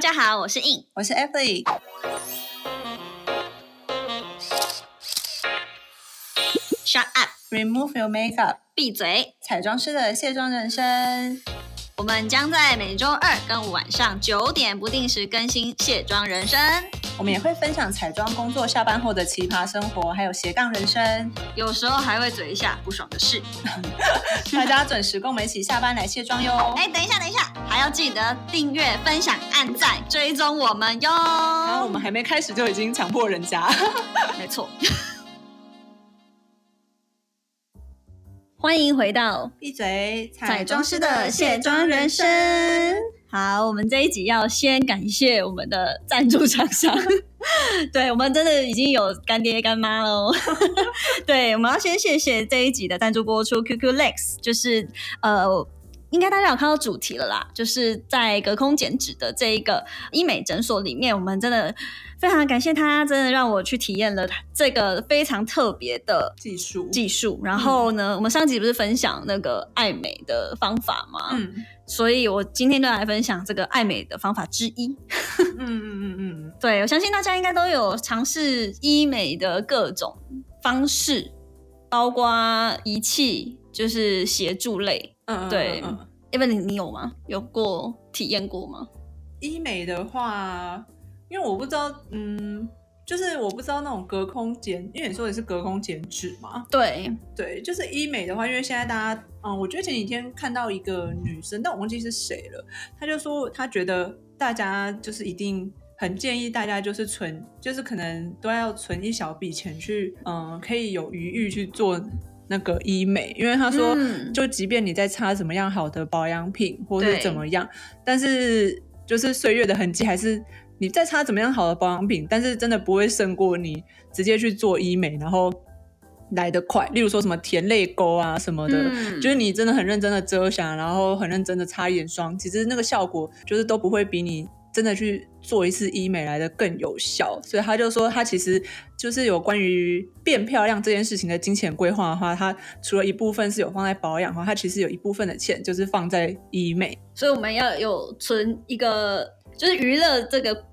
家好，我是 In，我是 Emily。Shut up，Remove your makeup，闭嘴。彩妆师的卸妆人生。我们将在每周二跟五晚上九点不定时更新《卸妆人生》，我们也会分享彩妆工作下班后的奇葩生活，还有斜杠人生。有时候还会嘴一下不爽的事。大家准时跟我们一起下班来卸妆哟。哎，等一下，等一下，还要记得订阅、分享、按赞、追踪我们哟。然后我们还没开始就已经强迫人家。没错。欢迎回到闭嘴，彩妆师的卸妆人生。好，我们这一集要先感谢我们的赞助厂商，对我们真的已经有干爹干妈了哦。对，我们要先谢谢这一集的赞助播出，QQ Lex，就是呃。应该大家有看到主题了啦，就是在隔空减脂的这一个医美诊所里面，我们真的非常感谢他，真的让我去体验了这个非常特别的技术技术。然后呢，我们上集不是分享那个爱美的方法吗？嗯所以我今天就来分享这个爱美的方法之一。嗯嗯嗯嗯，对我相信大家应该都有尝试医美的各种方式，包括仪器，就是协助类。嗯对因为你你有吗？有过体验过吗？医美的话，因为我不知道，嗯，就是我不知道那种隔空减，因为你说的是隔空减脂嘛，对，对，就是医美的话，因为现在大家，嗯，我觉得前几天看到一个女生，但我忘记是谁了，她就说她觉得大家就是一定很建议大家就是存，就是可能都要存一小笔钱去，嗯，可以有余裕去做那个医美，因为他说，嗯就即便你在擦什么样好的保养品或是怎么样，但是就是岁月的痕迹还是。你再擦怎么样好的保养品，但是真的不会胜过你直接去做医美，然后来得快。例如说什么填泪沟啊什么的，嗯就是你真的很认真的遮瑕，然后很认真的擦眼霜，其实那个效果就是都不会比你真的去做一次医美来的更有效。所以他就说，他其实就是有关于变漂亮这件事情的金钱规划的话，他除了一部分是有放在保养的话，他其实有一部分的钱就是放在医美。所以我们要有存一个，就是娱乐这个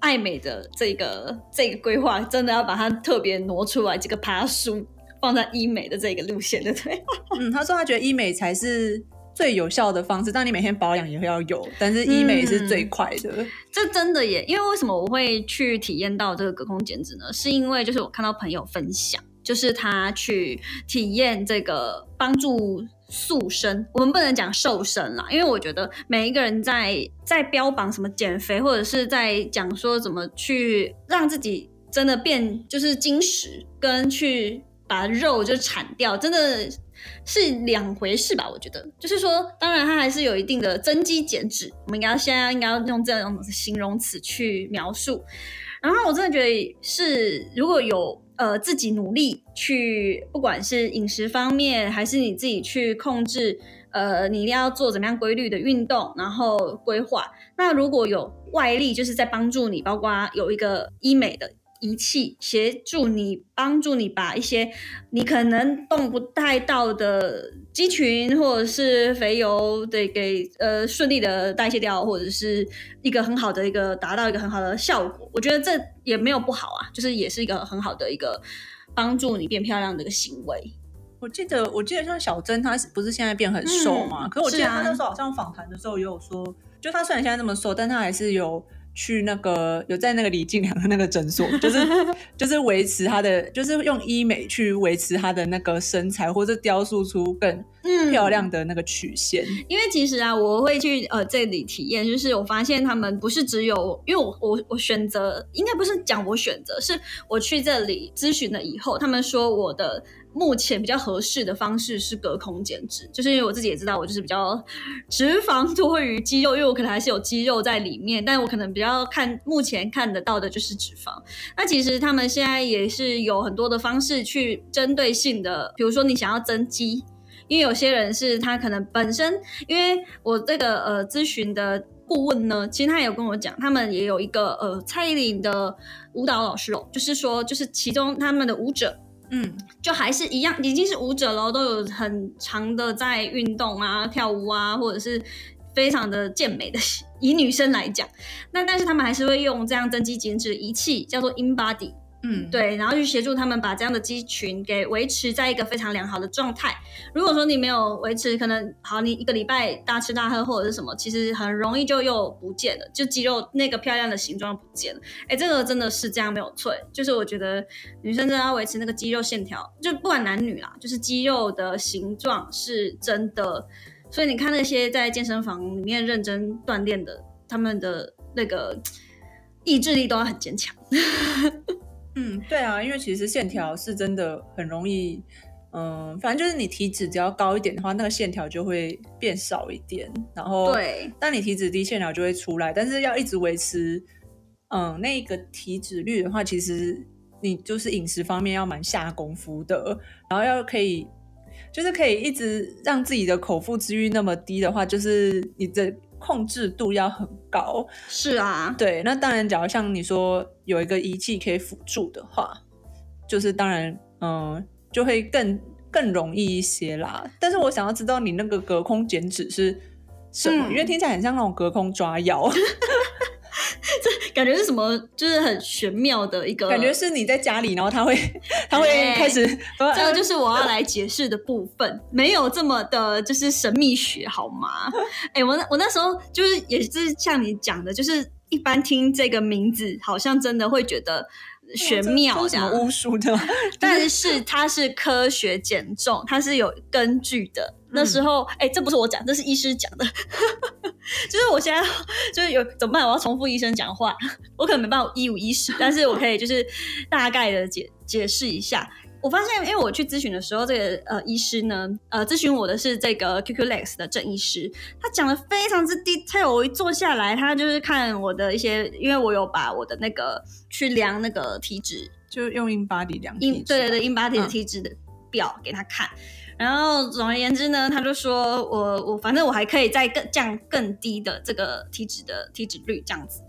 爱美的这个这个规划，真的要把它特别挪出来，这个爬书放在医美的这个路线，对不对？嗯，他说他觉得医美才是最有效的方式，但你每天保养也会要有，但是医美是最快的。这真的耶，因为为什么我会去体验到这个隔空减脂呢？是因为就是我看到朋友分享，就是他去体验这个帮助塑身，我们不能讲瘦身啦，因为我觉得每一个人在在标榜什么减肥，或者是在讲说怎么去让自己真的变就是精实，跟去把肉就铲掉，真的是两回事吧？我觉得，就是说，当然它还是有一定的增肌减脂，我们应该现在应该要用这种形容词去描述。然后我真的觉得是，如果有呃自己努力去，不管是饮食方面，还是你自己去控制，呃，你一定要做怎么样规律的运动，然后规划。那如果有外力，就是在帮助你，包括有一个医美的仪器协助你，帮助你把一些你可能动不太到的肌群或者是肥油得给呃顺利的代谢掉，或者是一个很好的一个达到一个很好的效果。我觉得这也没有不好啊，就是也是一个很好的一个帮助你变漂亮的一个行为。我记得，我记得像小珍，她是不是现在变很瘦嘛？嗯可是我记得她那时候好像访谈的时候也有说，就她虽然现在这么瘦，但她还是有去那个有在那个李静良的那个诊所，就是就是维持他的，就是用医美去维持他的那个身材，或者雕塑出更嗯漂亮的那个曲线。因为其实啊，我会去呃这里体验，就是我发现他们不是只有，因为我我我选择，应该不是讲我选择，是我去这里咨询了以后，他们说我的目前比较合适的方式是隔空减脂，就是因为我自己也知道我就是比较脂肪多于肌肉，因为我可能还是有肌肉在里面，但我可能比较看目前看得到的就是脂肪。那其实他们现在也是有很多的方式去针对性的，比如说你想要增肌。因为有些人是他可能本身，因为我这个呃咨询的顾问呢，其实他也有跟我讲，他们也有一个呃蔡依林的舞蹈老师哦，就是说就是其中他们的舞者嗯，就还是一样，已经是舞者了，都有很长的在运动啊、跳舞啊，或者是非常的健美的，以女生来讲，那但是他们还是会用这样增肌减脂的仪器，叫做 InBody。嗯，对，然后去协助他们把这样的肌群给维持在一个非常良好的状态。如果说你没有维持，可能好，你一个礼拜大吃大喝或者是什么，其实很容易就又不见了，就肌肉那个漂亮的形状不见了。哎，这个真的是这样没有错，就是我觉得女生真的要维持那个肌肉线条，就不管男女啦，就是肌肉的形状是真的。所以你看那些在健身房里面认真锻炼的，他们的那个意志力都要很坚强。嗯，对啊，因为其实线条是真的很容易，嗯，反正就是你体脂只要高一点的话，那个线条就会变少一点。然后，对，当你体脂低，线条就会出来。但是要一直维持，嗯，那个体脂率的话，其实你就是饮食方面要蛮下功夫的。然后要可以，就是可以一直让自己的口腹之欲那么低的话，就是你的。控制度要很高，是啊，对。那当然，假如像你说有一个仪器可以辅助的话，就是当然，嗯，就会更更容易一些啦。但是我想要知道你那个隔空减脂是什么，因为听起来很像那种隔空抓药。这感觉是什么？就是很玄妙的一个感觉，是你在家里，然后他会他会开始，这个就是我要来解释的部分，没有这么的，就是神秘学好吗？哎，我那我那时候就是也是像你讲的，就是一般听这个名字，好像真的会觉得。玄妙的巫术的，但是它是科学减重，它是有根据的。那时候，哎，这不是我讲，这是医师讲的。就是我现在就是有怎么办？我要重复医生讲话，我可能没办法一五一十，但是我可以就是大概的解解释一下。我发现，因为我去咨询的时候，这个呃医师呢，呃咨询我的是这个 QQ Lex 的郑医师，他讲的非常之 detail。我一坐下来，他就是看我的一些，因为我有把我的那个去量那个体脂，就是用 In Body 量体脂，对对对，In Body 的体脂的表给他看。然后总而言之呢，他就说我我反正我还可以再更降更低的这个体脂的体脂率这样子。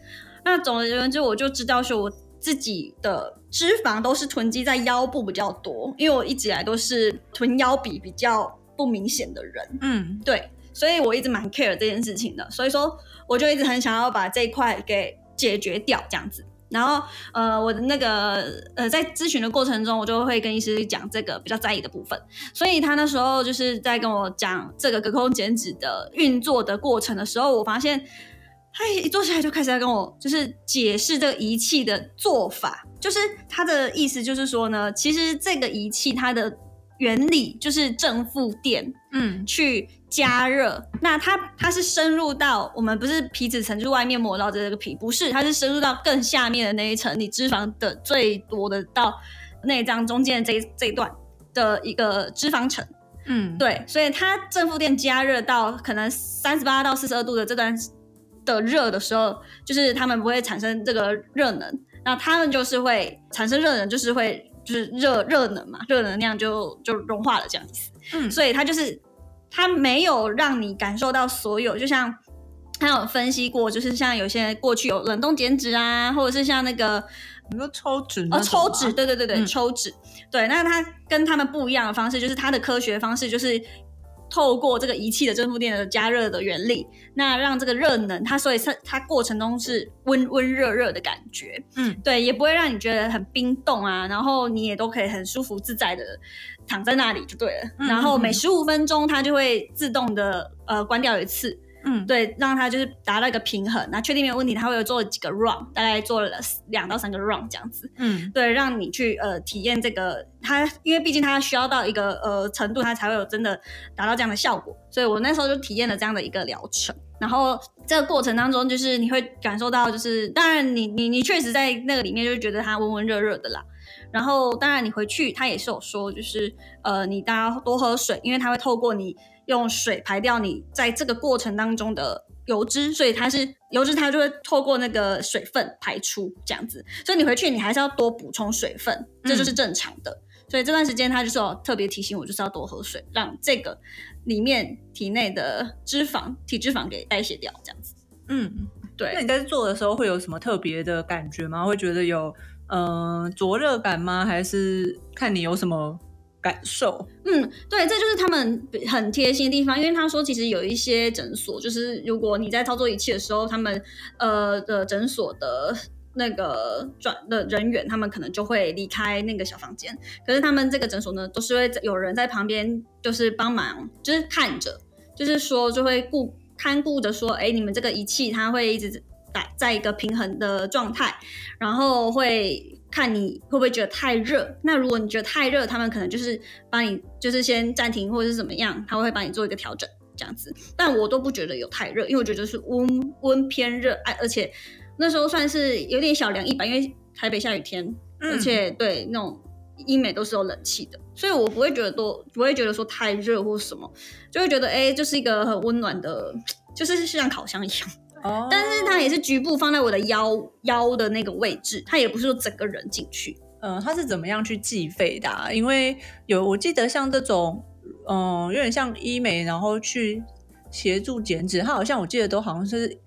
那总而言之，我就知道说我。自己的脂肪都是囤积在腰部比较多，因为我一直以来都是臀腰比比较不明显的人，嗯，对，所以我一直蛮 care 这件事情的，所以说我就一直很想要把这一块给解决掉，这样子。然后，呃，我的那个，呃，在咨询的过程中，我就会跟医师讲这个比较在意的部分，所以他那时候就是在跟我讲这个隔空减脂的运作的过程的时候，我发现。他一坐下来就开始在跟我就是解释这个仪器的做法，就是他的意思就是说呢，其实这个仪器它的原理就是正负电，嗯，去加热。那它它是深入到我们不是皮脂层，就是外面磨到的这个皮，不是，它是深入到更下面的那一层，你脂肪的最多的到内脏中间这这一段的一个脂肪层，嗯，对，所以它正负电加热到可能三十八到四十二度的这段。的热的时候，就是他们不会产生这个热能，那他们就是会产生热能，就是会就是热热能嘛，热能量就就融化了这样子。嗯，所以它就是它没有让你感受到所有，就像他有分析过，就是像有些过去有冷冻减脂啊，或者是像那个你说抽脂哦，抽脂，对对对对，抽脂，对，那它跟他们不一样的方式，就是它的科学方式就是。透过这个仪器的正负电的加热的原理，那让这个热能它，所以它它过程中是温温热热的感觉，嗯，对，也不会让你觉得很冰冻啊，然后你也都可以很舒服自在的躺在那里就对了，然后每十五分钟它就会自动的呃关掉一次。嗯，对，让它就是达到一个平衡，那确定没有问题，他会有做几个 run，大概做了两到三个 run 这样子。嗯，对，让你去呃体验这个，它因为毕竟它需要到一个呃程度，它才会有真的达到这样的效果。所以我那时候就体验了这样的一个疗程，然后这个过程当中，就是你会感受到，就是当然你你你确实在那个里面就觉得它温温热热的啦。然后当然你回去，他也是有说，就是呃你大家多喝水，因为它会透过你。用水排掉你在这个过程当中的油脂，所以它是油脂，它就会透过那个水分排出这样子。所以你回去你还是要多补充水分，这就是正常的。所以这段时间他就是有特别提醒我，就是要多喝水，让这个里面体内的脂肪、体脂肪给代谢掉，这样子。嗯，对。那你在做的时候会有什么特别的感觉吗？会觉得有嗯灼热感吗？还是看你有什么感受。嗯，对，这就是他们很贴心的地方，因为他说其实有一些诊所，就是如果你在操作仪器的时候，他们呃的诊所的那个转的人员，他们可能就会离开那个小房间，可是他们这个诊所呢，都是会有人在旁边，就是帮忙，就是看着，就是说就会顾看顾着说，哎，你们这个仪器它会一直打在一个平衡的状态，然后会。看你会不会觉得太热？那如果你觉得太热，他们可能就是帮你，就是先暂停或者是怎么样，他会帮你做一个调整这样子。但我都不觉得有太热，因为我觉得是温温偏热，哎，而且那时候算是有点小凉意吧，因为台北下雨天，而且对那种医美都是有冷气的，所以我不会觉得多，不会觉得说太热或什么，就会觉得哎，就是一个很温暖的，就是像烤箱一样。哦，但是它也是局部放在我的腰腰的那个位置，它也不是说整个人进去。嗯，它是怎么样去计费的？因为有我记得像这种，嗯，有点像医美，然后去协助减脂，它好像我记得都好像是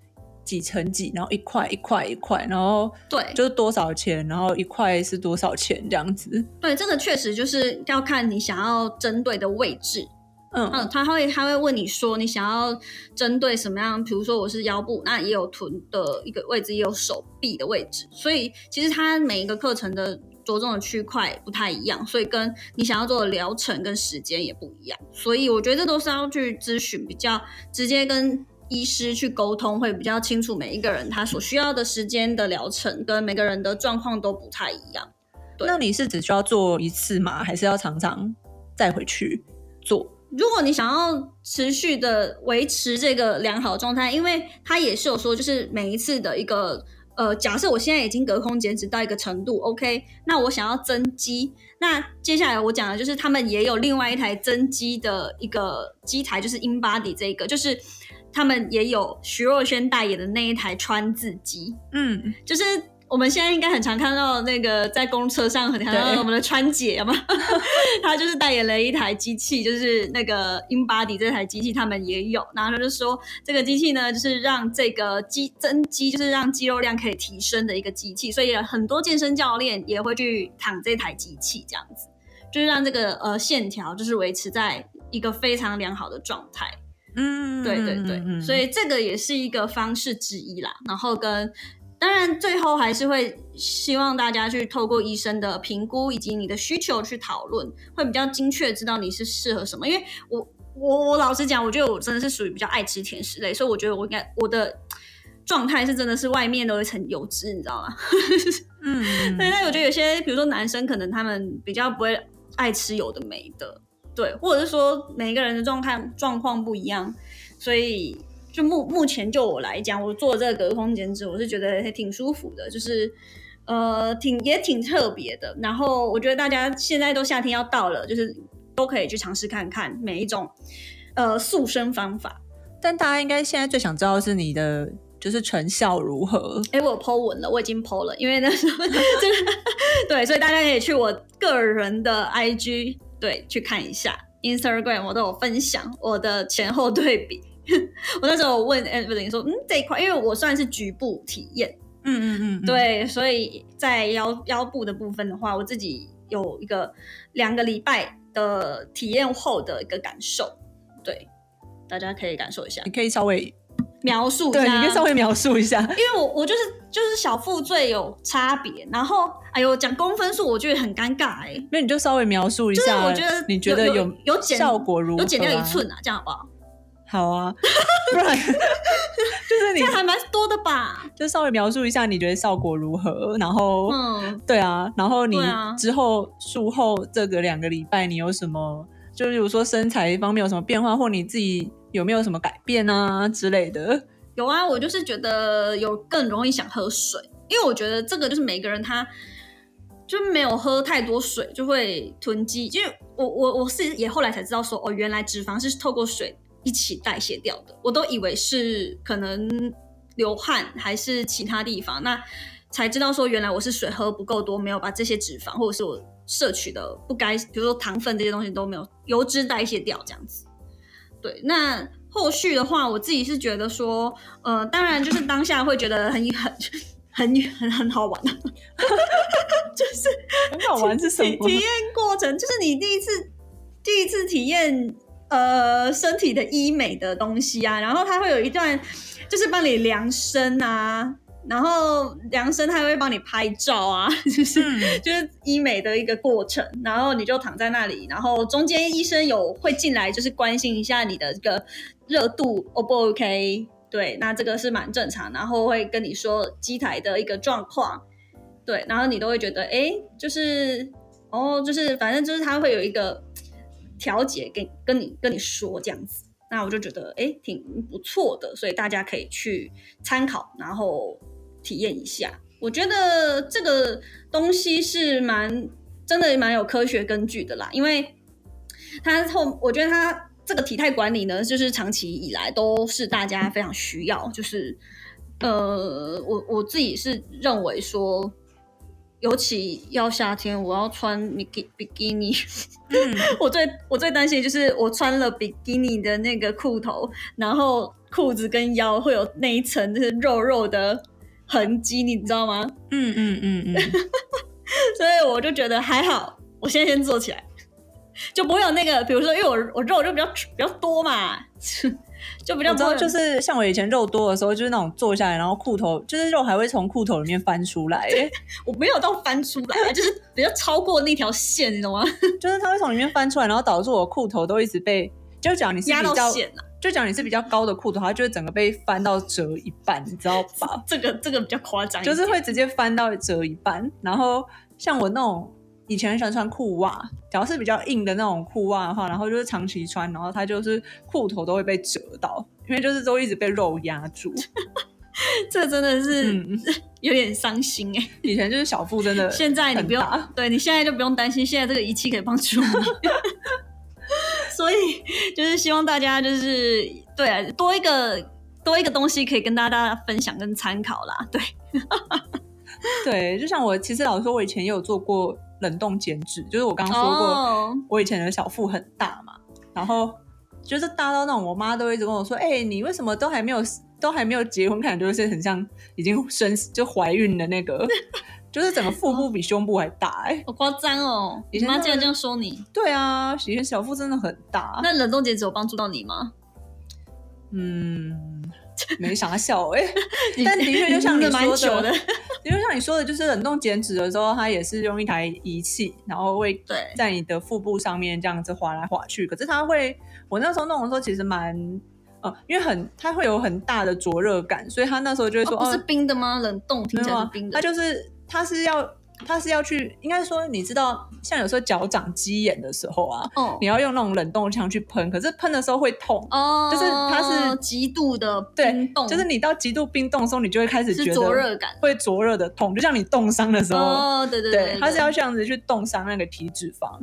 几乘几，然后一块一块一块，然后对，就是多少钱，然后一块是多少钱这样子。对，这个确实就是要看你想要针对的位置。嗯，他会他会问你说，你想要针对什么样？比如说我是腰部，那也有臀的一个位置，也有手臂的位置。所以其实它每一个课程的着重的区块不太一样，所以跟你想要做的疗程跟时间也不一样。所以我觉得这都是要去咨询，比较直接跟医师去沟通，会比较清楚每一个人他所需要的时间的疗程跟每个人的状况都不太一样。那你是只需要做一次吗？还是要常常再回去做？如果你想要持续的维持这个良好状态，因为他也是有说，就是每一次的一个呃，假设我现在已经隔空减脂到一个程度，OK，那我想要增肌，那接下来我讲的就是他们也有另外一台增肌的一个机台，就是 InBody 这个，就是他们也有徐若瑄代言的那一台川字机，嗯，就是。我们现在应该很常看到那个在公车上，很看到我们的川姐，有吗？她就是代言了一台机器，就是那个 InBody 这台机器，他们也有。然后他就说，这个机器呢，就是让这个肌增肌，就是让肌肉量可以提升的一个机器。所以很多健身教练也会去躺这台机器，这样子，就是让这个呃线条就是维持在一个非常良好的状态。嗯，对对对，所以这个也是一个方式之一啦。然后跟当然，最后还是会希望大家去透过医生的评估以及你的需求去讨论，会比较精确知道你是适合什么。因为我我我老实讲，我觉得我真的是属于比较爱吃甜食类，所以我觉得我应该我的状态是真的是外面都一层油脂，你知道吗？嗯，对。那我觉得有些，比如说男生，可能他们比较不会爱吃有的没的，对，或者是说每一个人的状态状况不一样，所以。就目目前就我来讲，我做这个隔空减脂，我是觉得还挺舒服的，就是呃挺也挺特别的。然后我觉得大家现在都夏天要到了，就是都可以去尝试看看每一种呃塑身方法。但大家应该现在最想知道是你的就是成效如何？哎，我 Po 文了，我已经 Po 了，因为那时候这个 对，所以大家可以去我个人的 IG 对去看一下 Instagram，我都有分享我的前后对比。我那时候问 Evelyn 说：“嗯，这一块，因为我算是局部体验，嗯嗯嗯，对，所以在腰腰部的部分的话，我自己有一个两个礼拜的体验后的一个感受，对，大家可以感受一下。你可以稍微描述，对，你可以稍微描述一下，因为我我就是就是小腹最有差别，然后哎呦讲公分数，我觉得很尴尬哎，那你就稍微描述一下，我觉得你觉得有有减效果如何？有减掉一寸啊，这样好不好？”好啊，不然 就是你还蛮多的吧？就稍微描述一下你觉得效果如何，然后嗯，对啊，然后你之后术后这个两个礼拜你有什么？就比如说身材方面有什么变化，或你自己有没有什么改变啊之类的？有啊，我就是觉得有更容易想喝水，因为我觉得这个就是每个人他就没有喝太多水就会囤积，因为我我我是也后来才知道说哦，原来脂肪是透过水。一起代谢掉的，我都以为是可能流汗还是其他地方，那才知道说原来我是水喝不够多，没有把这些脂肪或者是我摄取的不该，比如说糖分这些东西都没有油脂代谢掉这样子。对，那后续的话，我自己是觉得说，呃，当然就是当下会觉得很很很很很好玩的，就是很好玩是什么？体体验过程，就是你第一次第一次体验呃身体的医美的东西啊，然后它会有一段就是帮你量身啊，然后量身他会帮你拍照啊，就是、嗯就是医美的一个过程，然后你就躺在那里，然后中间医生有会进来，就是关心一下你的这个热度 O 不 OK？对，那这个是蛮正常，然后会跟你说机台的一个状况，对，然后你都会觉得，哎，就是哦，就是反正就是他会有一个调节跟跟你跟你说这样子，那我就觉得哎挺不错的，所以大家可以去参考，然后体验一下。我觉得这个东西是蛮真的蛮有科学根据的啦，因为它后我觉得它这个体态管理呢，就是长期以来都是大家非常需要，就是呃，我我自己是认为说。尤其要夏天，我要穿比基比基尼，嗯，我最我最担心就是我穿了比基尼的那个裤头，然后裤子跟腰会有那一层就是肉肉的痕迹，你知道吗？嗯嗯嗯嗯，所以我就觉得还好，我现在先做起来，就不会有那个，比如说，因为我我肉就比较比较多嘛，就比较我知道，不会就是像我以前肉多的时候，就是那种坐下来，然后裤头就是肉还会从裤头里面翻出来，耶我没有到翻出来，就是比较超过那条线，你懂吗？就是它会从里面翻出来，然后导致我裤头都一直被，就讲你是比较，就讲你是比较高的裤头，它就会整个被翻到折一半，你知道吧？这个这个比较夸张，就是会直接翻到折一半。然后像我那种以前很喜欢穿裤袜，只要是比较硬的那种裤袜的话，然后就是长期穿，然后它就是裤头都会被折到，因为就是都一直被肉压住。这真的是嗯，有点伤心哎、以前就是小腹真的，现在你不用对你现在就不用担心，现在这个仪器可以帮助你。所以就是希望大家就是对啊，多一个多一个东西可以跟大家分享跟参考啦。对，对，就像我其实老实说，我以前也有做过冷冻减脂，就是我刚刚说过，哦我以前的小腹很大嘛，然后就是大到那种，我妈都一直跟我说：“哎、你为什么都还没有都还没有结婚，看就是很像已经生就怀孕的那个，就是整个腹部比胸部还大、哎，好夸张哦！你妈竟然这样说你，对啊，以前小腹真的很大，那冷冻减脂有帮助到你吗？嗯，没啥效哎、你但的确就像你说的的，因为像你说的，就是冷冻减脂的时候，它也是用一台仪器，然后会对在你的腹部上面这样子划来划去。可是它会，我那时候弄的时候其实蛮，呃，因为很它会有很大的灼热感，所以他那时候就会说，哦，不是冰的吗？冷冻听起来是冰的它。就是它是要它是要去，应该说你知道，像有时候脚长鸡眼的时候啊，哦你要用那种冷冻枪去喷，可是喷的时候会痛。哦，就是它是极度的冰冻，就是你到极度冰冻的时候，你就会开始觉得灼热感。会灼热的痛，就像你冻伤的时候，哦，对对对，它是要这样子去冻伤那个体脂肪。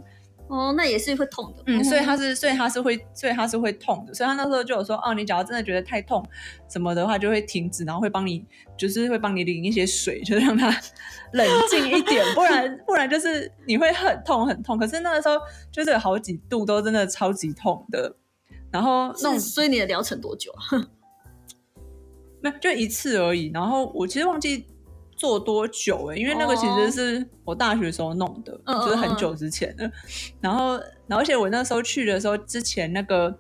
哦，那也是会痛的。嗯，所以他是，所以他是会，所以他是会痛的。所以他那时候就有说，哦，你只要真的觉得太痛什么的话，就会停止，然后会帮你，就是会帮你淋一些水，就是让它 冷静一点，不然不然就是你会很痛很痛。可是那个时候就是有好几度都真的超级痛的，然后那所以你的疗程多久啊？没有就一次而已。然后我其实忘记做多久哎、因为那个其实是我大学时候弄的，就是很久之前的。然后，然后而且我那时候去的时候，之前那个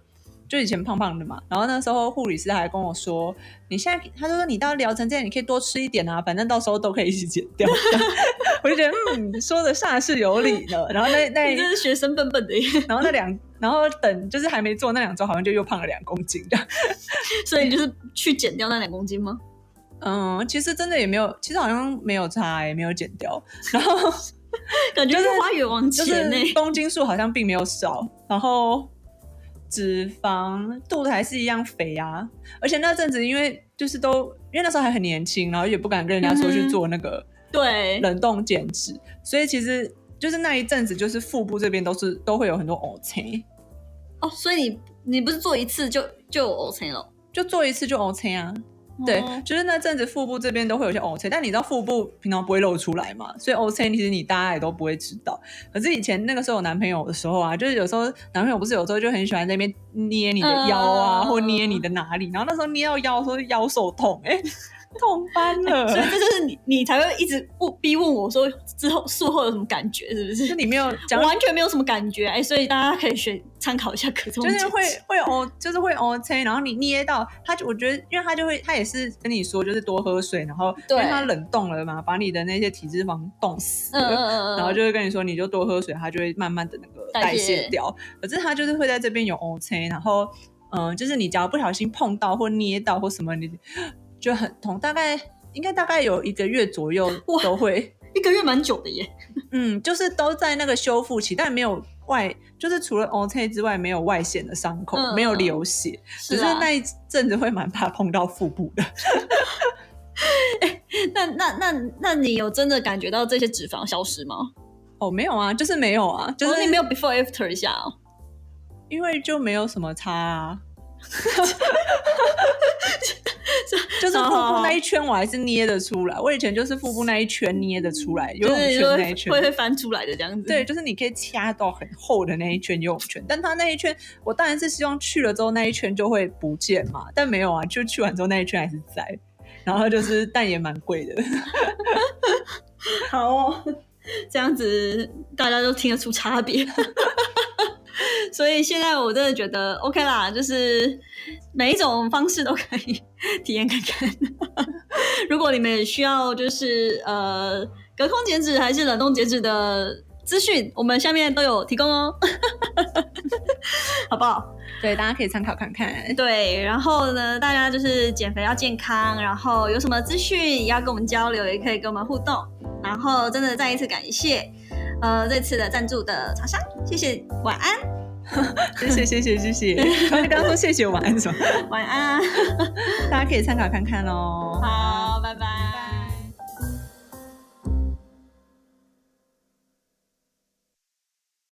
就以前胖胖的嘛，然后那时候护理师还跟我说，你现在他就说你到疗程这样你可以多吃一点啊，反正到时候都可以一起减掉。我就觉得嗯，说的煞是有理呢。然后那那你真是学生笨笨的耶，然后那两，然后等就是还没做那两周，好像就又胖了两公斤。所以你就是去减掉那两公斤吗？嗯，其实真的也没有，其实好像没有差、也没有减掉，然后 感觉是是花园往就前呢。是公斤数好像并没有少，然后脂肪肚子还是一样肥啊，而且那阵子因为就是都因为那时候还很年轻，然后也不敢跟人家说去做那个对，冷冻减脂，所以其实就是那一阵子就是腹部这边都是都会有很多哦，所以你你不是做一次就就有 OK 了？就做一次就 O C 啊。对，哦。就是那阵子腹部这边都会有些 O C，但你知道腹部平常不会露出来嘛，所以 O C 其实你大家也都不会知道。可是以前那个时候有男朋友的时候啊，就是有时候男朋友不是有时候就很喜欢在那边捏你的腰啊，嗯或捏你的哪里，然后那时候捏到腰的时候腰受痛，哎、痛翻了。所以这就是你你才会一直问逼问我说之后术后有什么感觉，是不？就是你没有 讲，完全没有什么感觉，哎，所以大家可以选参考一下可中，就是会会哦就是会 O C，然后你捏到它就，我觉得，因为它就会，他也是跟你说，就是多喝水，然后因为它冷冻了嘛，把你的那些体脂肪冻死了。嗯嗯嗯嗯，然后就会跟你说，你就多喝水，它就会慢慢的那个代代谢谢掉。可是它就是会在这边有 O C，然后嗯、就是你只要不小心碰到或捏到或什么，你就很痛，大概应该大概有一个月左右 都会，一个月蛮久的耶，嗯，就是都在那个修复期，但没有外，就是除了 O C 之外，没有外显的伤口，嗯没有流血，只是啊那一阵子会蛮怕碰到腹部的。那那那那你有真的感觉到这些脂肪消失吗？哦，没有啊，就是没有啊，就就是是你没有 before after 一下哦。因为就没有什么差啊。就是腹部那一圈我还是捏得出来，我以前就是腹部那一圈捏得出来，游泳就是圈那一圈会会翻出来的这样子。对，就是你可以掐到很厚的那一圈游泳圈，但它那一圈，我当然是希望去了之后那一圈就会不见嘛，但没有啊，就去完之后那一圈还是在，然后就是但也蛮贵的，好哦，这样子大家都听得出差别。所以现在我真的觉得 OK 啦，就是每一种方式都可以 体验看看。如果你们也需要就是呃隔空减脂还是冷冻减脂的资讯，我们下面都有提供哦，好不好？对，大家可以参考看看。对，然后呢，大家就是减肥要健康，然后有什么资讯也要跟我们交流，也可以跟我们互动。然后真的再一次感谢，呃，这次的赞助的厂商，谢谢，晚安，谢谢谢谢谢谢，然后刚刚说谢谢晚安什么？晚安，大家可以参考看看喽。好。